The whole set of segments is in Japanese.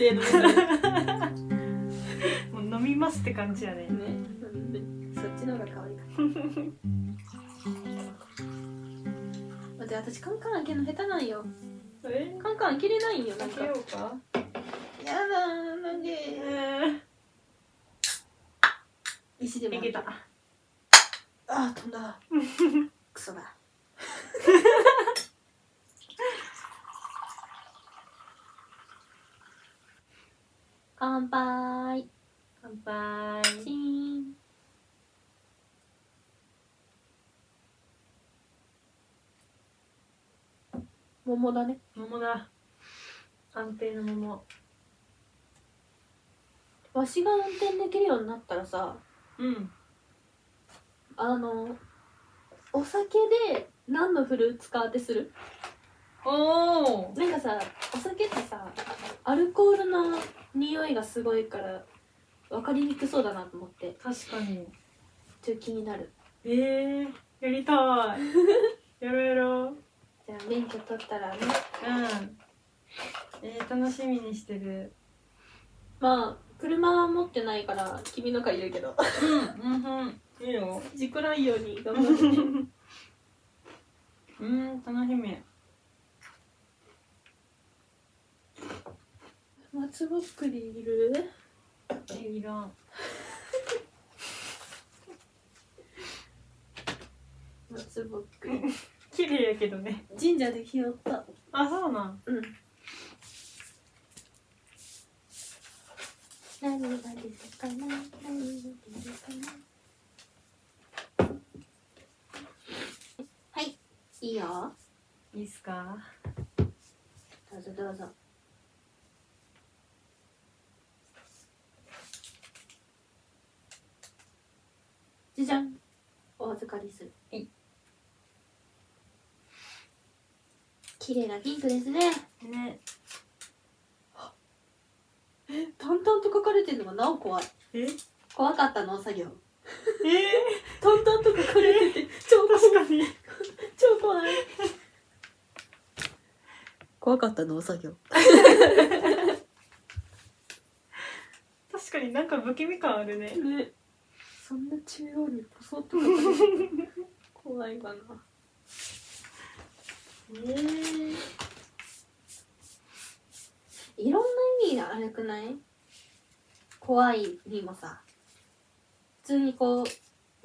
結構な姿勢のねもう飲みますって感じやね。なんでそっちの方が可愛いか 待って私カンカン開けるの下手なんよ。え？カンカン開けれないんよなんか。開けようかやだなんでえ石でもいけたあ飛んだクソだ乾杯乾杯チーン桃だね。桃だ。安定の桃。わしが運転できるようになったらさうん。あのお酒で何のフルーツか当てする？おおなんかさお酒ってさアルコールの匂いがすごいから分かりにくそうだなと思って。確かに。ちょっと気になる。えー、やりたい。やろうやろうじゃあ免許取ったらね。うん。えー、楽しみにしてる。まあ車は持ってないから君の借りるけど。うんうんうん。いいよ。事故ないように頑張ってね。うん楽しみ。松ぼっくりいる？えいらん。松ぼっくり綺麗やけどね。神社で拾った。あそうなん。うん。何が出るかな？何が出るかな？はいいいよ。いいっすか？どうぞどうぞ。じゃじゃん。お預かりするはい綺麗なピンクですね。ね。淡々と書かれてるのがなお怖いえ？怖かった農作業。え？淡々と書かれて て超ー、怖い。確かに。超怖い。怖かった農作業。確かになんか不気味感あるね。ね。そんな中央にポソッと怖いかなえー、いろんな意味があるくない？怖いにもさ。普通にこう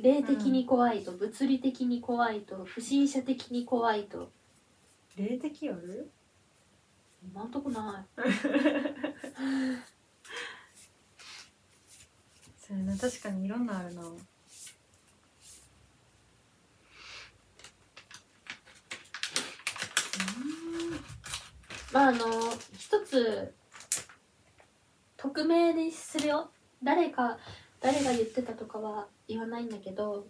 霊的に怖いと、物理的に怖いと不審者的に怖いと。霊的ある今んとこない。そうやな確かにいろんなあるなまああの一つ匿名にするよ。誰か誰が言ってたとかは言わないんだけど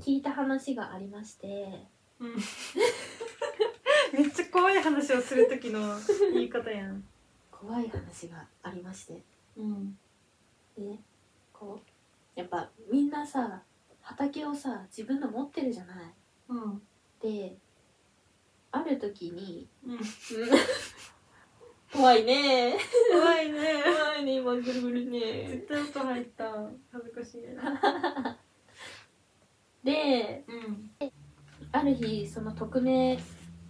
聞いた話がありまして。うん。めっちゃ怖い話をする時の言い方やん。怖い話がありまして。うん。でねこうやっぱみんなさ畑をさ自分の持ってるじゃない。うん。である時にうん。怖いね。怖いね。怖いね今ぐるぐるね。絶対音入った。恥ずかしいでうん。ある日その匿名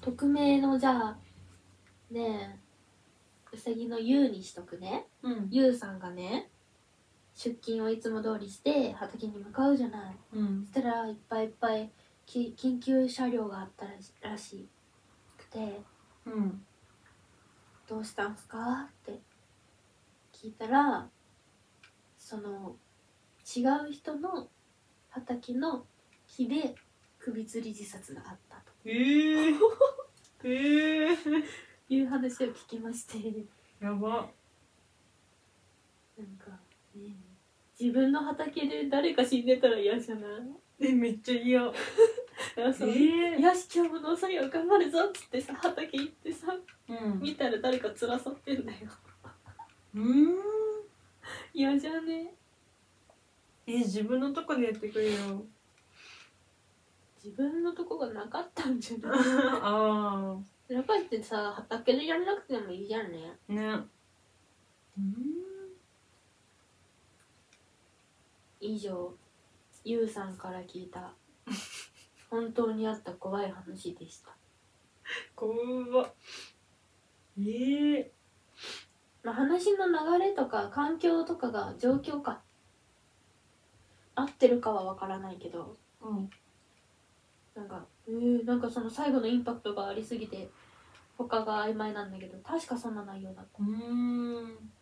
匿名のじゃあねえうさぎのゆうにしとくね。うん。さんがね出勤をいつも通りして畑に向かうじゃない。うん。そしたらいっぱいいっぱいき緊急車両があったらしらしくてうん「どうしたんすか?」って聞いたらその違う人の畑の木で首吊り自殺があったと。えー、えー、いう話を聞きまして。やば。なんかね自分の畑で誰か死んでたら嫌じゃない？えめっちゃ嫌。そのえー。よし今日も農作業頑張るぞっつってさ畑行ってさうん。見たら誰かつらさってんだよ。うん。嫌じゃね？え自分のとこでやってくれよ。自分のとこがなかったんじゃない？あやっぱりってさ畑でやらなくてもいいじゃんね。あね。うん。以上ゆうさんから聞いた。本当にあった怖い話でした。怖っ。ええまあ話の流れとか環境とかが状況か。合ってるかは分からないけど。うん。なんかえー、なんかその最後のインパクトがありすぎて他が曖昧なんだけど確かそんな内容だった。うーん。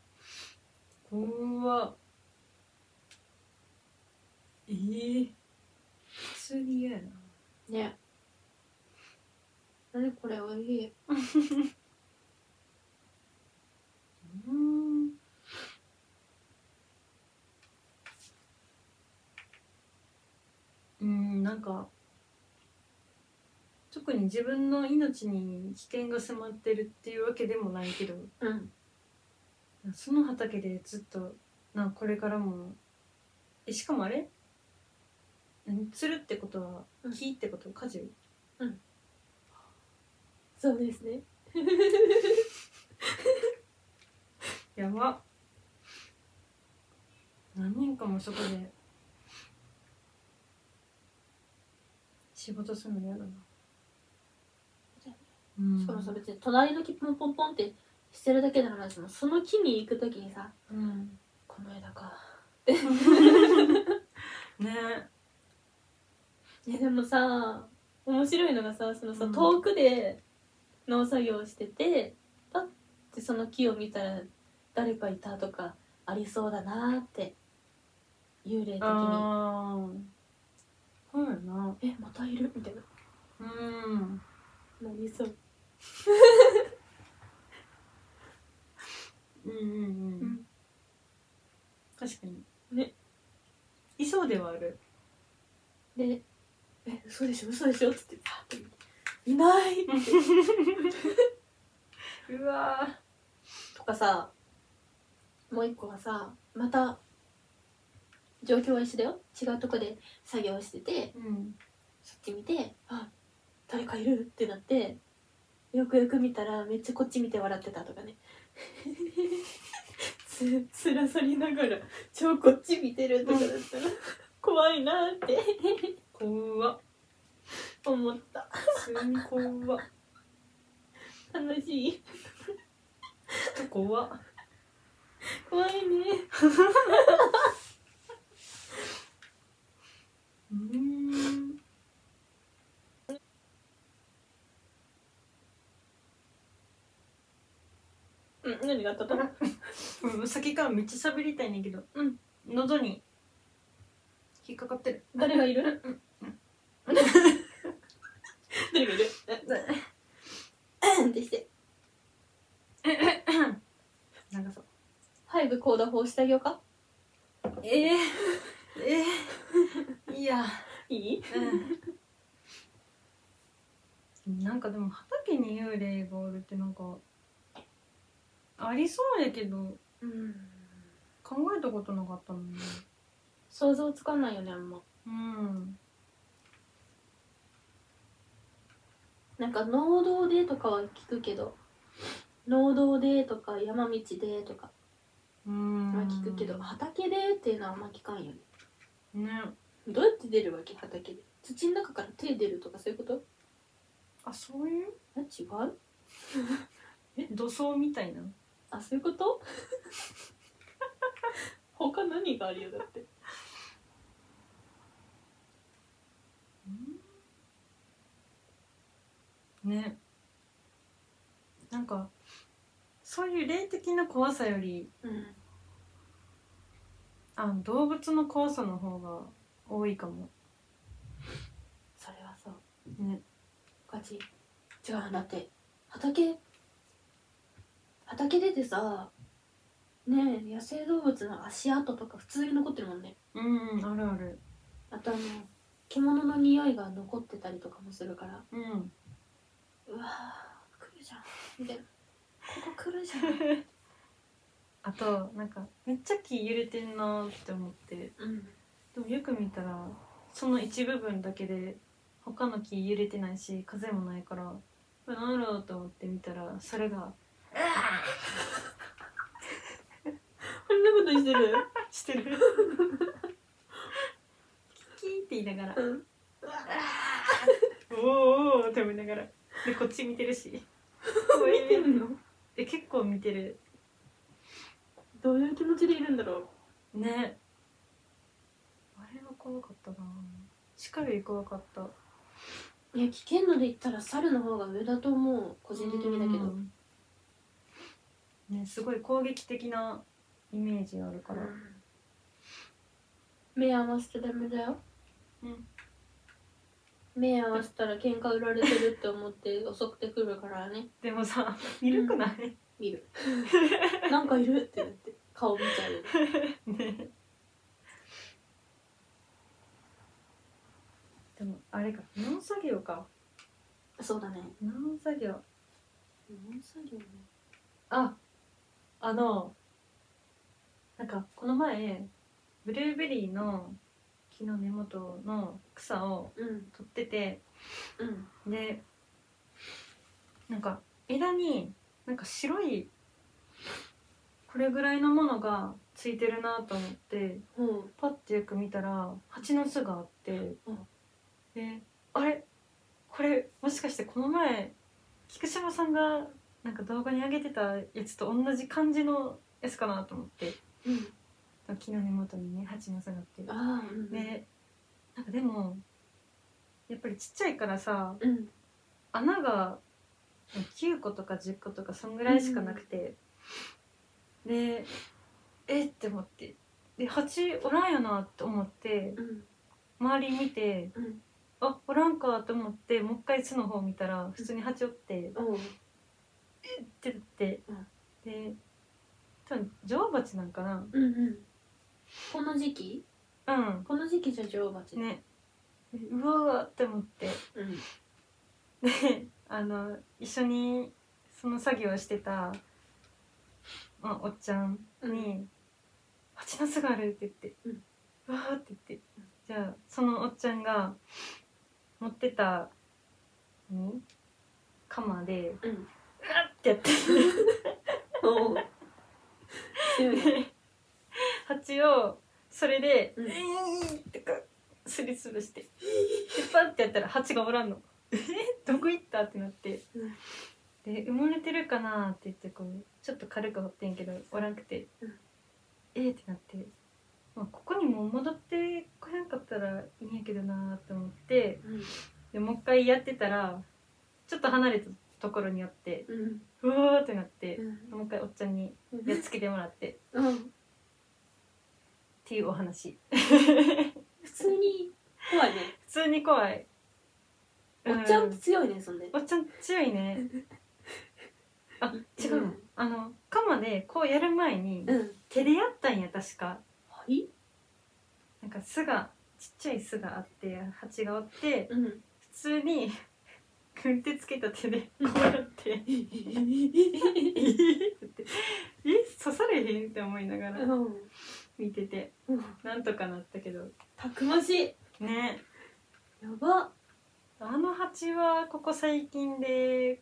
怖っええ普通に嫌やな。ね。何これおいしいうんうんなんか特に自分の命に危険が迫ってるっていうわけでもないけどうん。その畑でずっとなこれからもえしかもあれ何釣るってことはうん木ってこと果樹そうですね。やば。何年間もそこで仕事するの嫌だな。うん。しかもさ別に隣の木ポンポンポンってしてるだけの話もその木に行く時にさうん。この枝か。ねいやでもさ面白いのがさそのさ、うん。遠くで農作業しててパッてその木を見たら誰かいたとかありそうだなーって幽霊的に。ああそうやな。えまたいるみたいな。うん。なりそう。うんうんうん、ん。確かに。ね。いそうではある。で「え嘘でしょ嘘でしょ」っつってパッて。見て「いない!」って。うわとかさもう一個はさまた状況は一緒だよ。違うとこで作業しててうん。そっち見て「あ誰かいる!」ってなってよくよく見たらめっちゃこっち見て笑ってたとかね。つつらさりながら超こっち見てるとかだったら怖いなって。怖っ思った。普通に怖っ。楽しい。ちょっと怖っ。怖いね。うーん。うん何があった？とうん先からめっちゃ喋りたいねんけど。うん。喉に引っかかってる。誰がいる？誰がいるうんってしてなんかさハイブコーダ法してあげようか？ええええいや。いいうん。なんかでも畑に幽霊がおるってなんかありそうやけどうん。考えたことなかったのに想像つかないよねあんま。うんなんか農道でとかは聞くけど農道でとか山道でとかうん。は聞くけど畑でっていうのはあんま聞かんよね。ね。どうやって出るわけ？畑で。土の中から手出るとかそういうこと？あそういう？あ違う？土葬みたいなあそういうこと？他何があるよだってねなんかそういう霊的な怖さよりうん。あの動物の怖さの方が多いかも。それはそう。ね。ガチ。違うだって。畑？畑出てさねえ野生動物の足跡とか普通に残ってるもんね。うんあるある。あとあの獣の匂いが残ってたりとかもするから。うん。うわー来るじゃん。みたいなここ来るじゃん。あとなんかめっちゃ木揺れてんなって思って。うん。でもよく見たらその一部分だけで他の木揺れてないし風もないからこれ何だろうと思って見たらそれが こんなことしてる？してるキーって言いながら。うん「おーおー」って思いながら。でこっち見てるし。見てるの？え結構見てる。どういう気持ちでいるんだろね。あれは怖かったな。鹿より怖かった。ういや危険度で言ったら猿の方が上だと思う。個人的にだけど。うん。ねすごい攻撃的なイメージあるから、目合わせてダメだよ。うん目合わせたら喧嘩売られてるって思って 襲ってくるからね。でもさ見るくない、見る。なんかいるってなって顔見ちゃう。ね。でもあれか農作業か。そうだね。農作業。農作業ね。ああのなんかこの前ブルーベリーの木の根元の草をうん取っててうんでなんか枝になんか白いこれぐらいのものがついてるなと思ってパッてよく見たら蜂の巣があって、うん。であれこれもしかしてこの前菊島さんがなんか動画に上げてたやつと同じ感じのやつかなと思って。うん木の根元にね蜂の巣があって。ああうんでなんかでもやっぱりちっちゃいからさうん。穴が9個とか10個とかそんぐらいしかなくて、でえって思って。で蜂おらんよなって思ってうん。周り見てうん。あおらんかと思ってもう一回巣の方見たら普通に蜂おっておうってなって、うん。で多分女王蜂なんかな。うんうんこの時期？うん。この時期じゃ女王蜂ね。でうわーって思って。うん。であの一緒にその作業をしてた、まあ、おっちゃんに「蜂の巣がある」って言って「うん。うわー」って言って。じゃあそのおっちゃんが持ってた何？鎌でうん。うわってやって。おう。強い。ね蜂をそれで「ううんん」ってかすりつぶして。でパンってやったら蜂がおらんの「えどこ行った?」ってなって。うん。で埋もれてるかなって言ってこうちょっと軽く掘ってんけどおらんくて、うん。えーってなって、まあ、ここにも戻ってこやんかったらいいんやけどなって思って。うん。でもう一回やってたらちょっと離れたところにあってうん。うわーってなってう、ん。もう一回おっちゃんにやっつけてもらって。っうんていうお話。普通に怖いね。普通に怖い。おっちゃんう強いねそんでおっちゃん強いね。あ違うの、うん。あの鎌でこうやる前にうん。手でやったんや確か。はい？なんか巣がちっちゃい巣があって蜂がおってうん。普通に軍手つけた手でこうやって「えっ?」って「え刺されへん?」って思いながら。うん見ててうん。なんとかなったけどたくましい。ね。やば。あの蜂はここ最近で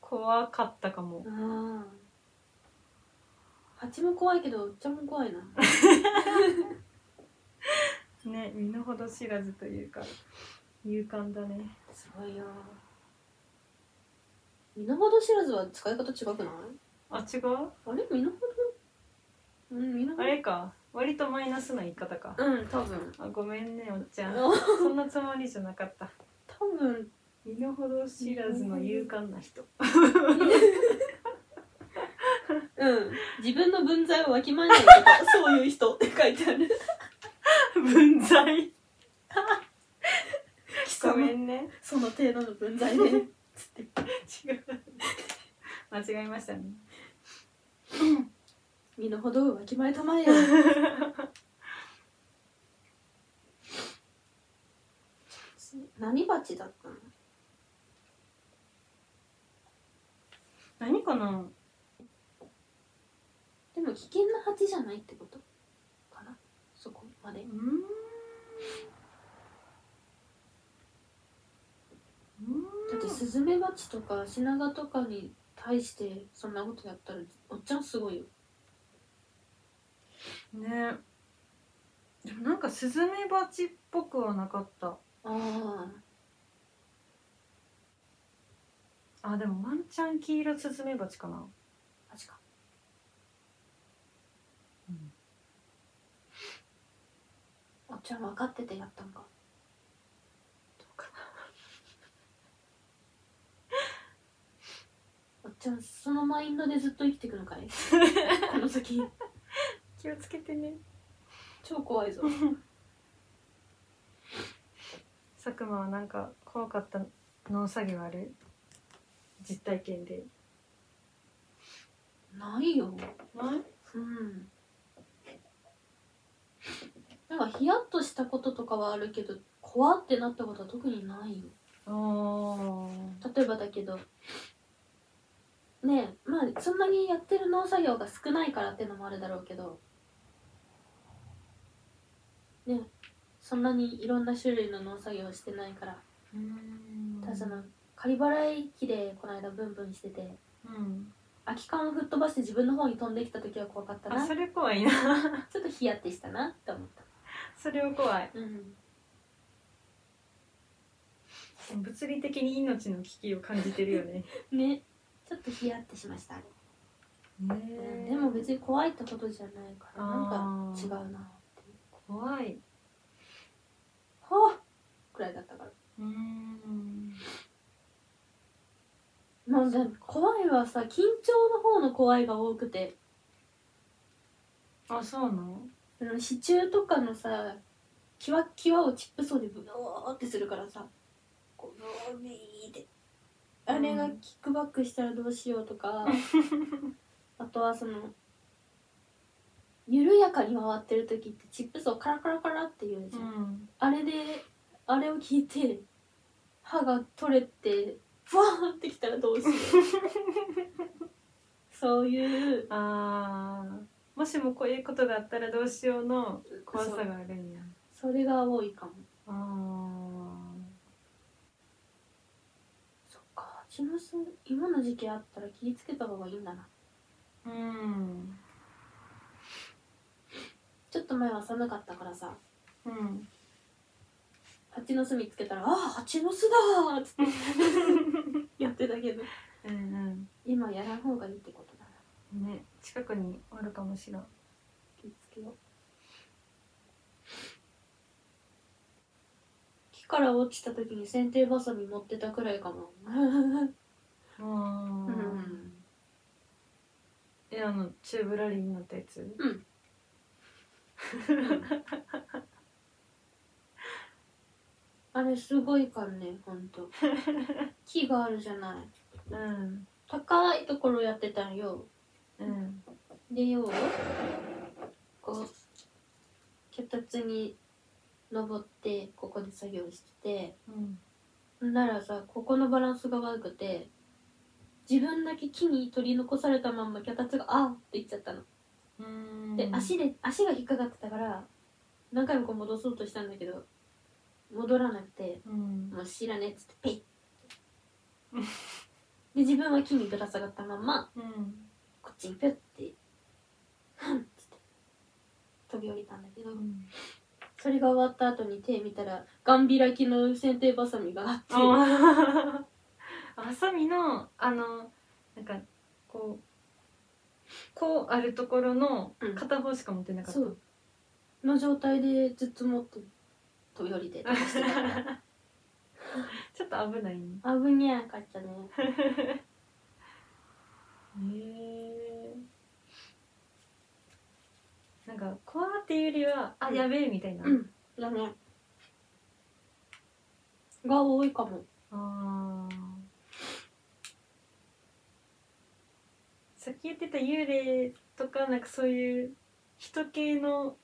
怖かったかも。蜂も怖いけどおっちゃんも怖いな。ね身の程知らずというか勇敢だね。すごいよ。身の程知らずは使い方違くない？あ違う？あれ？身の程？うん身の程？あれか割とマイナスな言い方か。うん多分。あごめんねおっちゃん。あそんなつもりじゃなかった。多分。身の程知らずの勇敢な人。うん。自分の分際をわきまえないこと そういう人って書いてある。分際。ごめんね。その程度の分際でつって。違う。間違えましたね身の程をわきまえたまえよ 何鉢だったの？何かな？でも危険な鉢じゃないってこと？かな？そこまで。うーん。スズメバチとかシナガとかに対してそんなことやったらおっちゃんすごいよね。でもなんかスズメバチっぽくはなかった。あああでもワンチャン黄色スズメバチかな。マジか。うん。おっちゃん分かっててやったんか。どうか おっちゃんそのマインドでずっと生きてくのかい？この先。な気をつけてね。超怖いぞ。佐久間はなんか怖かった農作業ある？実体験で。ないよ。ない？うん。なんかヒヤッとしたこととかはあるけど怖ってなったことは特にないよ。あ例えばだけど。ねえまあそんなにやってる農作業が少ないからってのもあるだろうけどねえそんなにいろんな種類の農作業をしてないから。うん。ただその仮払い機でこの間ブンブンしててうん。空き缶を吹っ飛ばして自分の方に飛んできた時は怖かったな。それ怖いな。ょっとヒヤってしたなって思った。それは怖い。うん。物理的に命の危機を感じてるよね。ね。ちょっとヒヤってしましたあれ、うんでも別に怖いってことじゃないからなんか違うな怖い。はあくらいだったから。うん。もうでも怖いはさ緊張の方の怖いが多くて。あそうなの？あの支柱とかのさキワッキワをチップソーでブドーってするからさ。こうブーって。あれがキックバックしたらどうしようとか、あとはその緩やかに回ってる時ってチップソーカラカラカラって言うじゃん、ん。あれであれを聞いて歯が取れてふわーってきたらどうしよう。そういう。あー。もしもこういうことがあったらどうしようの怖さがあるんや。それが多いかも。あそっか。蜂の巣今の時期あったら気ぃつけた方がいいんだな。ーうんちょっと前は寒かったからさ。うん。蜂の巣見つけたら「ああ蜂の巣だ!」ーっつって。やってたけど。うん今やらん方がいいってことだな。うんね近くにあるかもしらん。気ぃつけよう。木から落ちた時に剪定バサミ持ってたくらいかも。あーうん。えあのチューブラリーになったやつ？うん あれすごいからねほんと。木があるじゃない。うん。高いところやってたんよ。うん。でよこう脚立に登ってここで作業してうん。てならさここのバランスが悪くて自分だけ木に取り残されたまんま脚立が「あっ!」って言っちゃったの。うんで足で足が引っかかってたから何回もこう戻そうとしたんだけど戻らなくてうん。もう知らねえっつってペイッで自分は木にぶら下がったまんまうん。こっちにピュッてふんっつって飛び降りたんだけど。それが終わった後に手見たらガン開きの剪定バサミがあって。ハサミのあのなんかこうこうあるところのうん。片方しか持ってなかった、そう。の状態でずっと持って飛び降りてとかしてたからちょっと危ないね。危にゃかったね。へえなんか怖っていうよりはあうん。やべえみたいな、うん。だね。が多いかも。あさっき言ってた幽霊とかなんかそういう人系の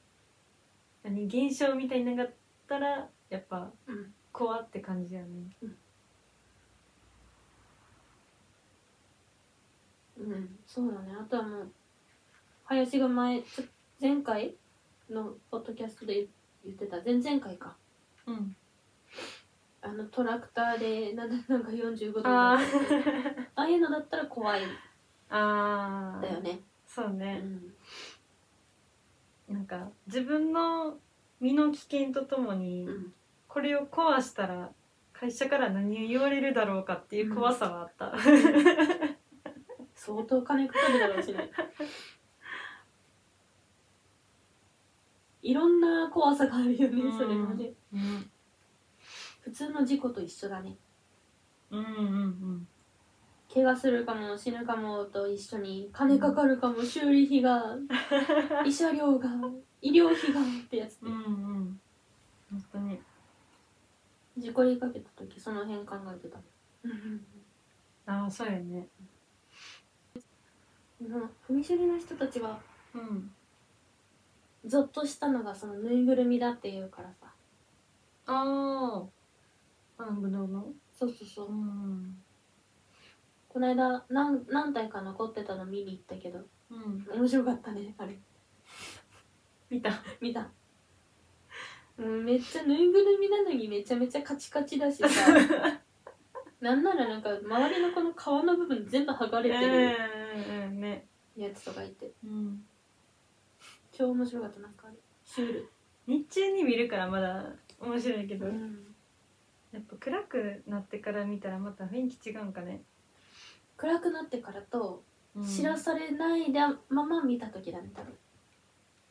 何現象みたいなのがあったらやっぱうん。怖って感じやね。うん。そうだね。あとはもう林が前ちょ前回のポッドキャストで言ってた。前々回か。うん。あのトラクターでなんだなんか45度あああいうのだったら怖いあー。だよね、うそうね、ん、なんか自分の身の危険とともに、うん。これを壊したら会社から何を言われるだろうかっていう怖さはあった、相当金かかるだろうしね。いろんな怖さがあるよねうん。それもね。うん、普通の事故と一緒だね。うんうんうん怪我するかも死ぬかもと一緒に金かかるかも修理費が 慰謝料が医療費がってやつで。うんうん本当に。事故りかけた時その辺考えてた。ああそうやね。うん踏切の人たちはうん。ゾッとしたのがそのぬいぐるみだって言うからさ。あああのぶどうの？そうそうそう。うんこの間何何体か残ってたの見に行ったけど。うん。面白かったねあれ。見た。見た。うんめっちゃぬいぐるみなのにめちゃめちゃカチカチだしさ。なんならなんか周りのこの皮の部分全部剥がれてるうんうんね。やつとかいて。うん。超面白かったなんかあれ。シュール。日中に見るからまだ面白いけど、うん。やっぱ暗くなってから見たらまた雰囲気違うんかね、暗くなってからとうん。知らされないでまま見た時だね多分。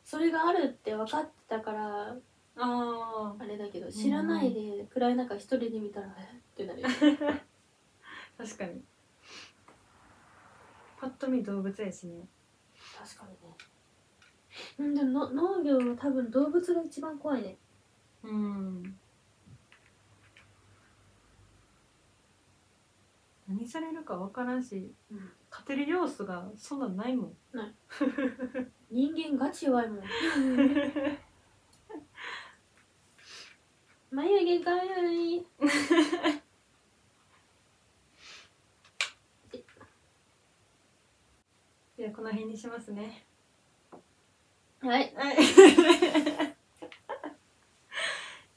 それがあるって分かってたからああれだけど知らないで暗い中一人で見たらえ？ってなる 確かに。パッと見動物やしね。確かにね。うんでもの農業は多分動物が一番怖いね。うん何されるか分からんしうん。勝てる要素がそんなんないもん。人間ガチ弱いもん。眉毛かゆい じゃあこの辺にしますね。はいはい。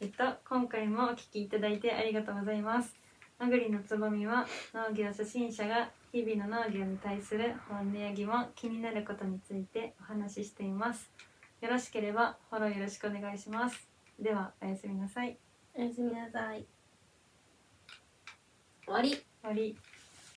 えっと今回もお聞きいただいてありがとうございますあぐりのつぼみは農業初心者が日々の農業に対する本音や疑問気になることについてお話ししています。よろしければフォローよろしくお願いします。ではおやすみなさい。おやすみなさい。終わり。終わり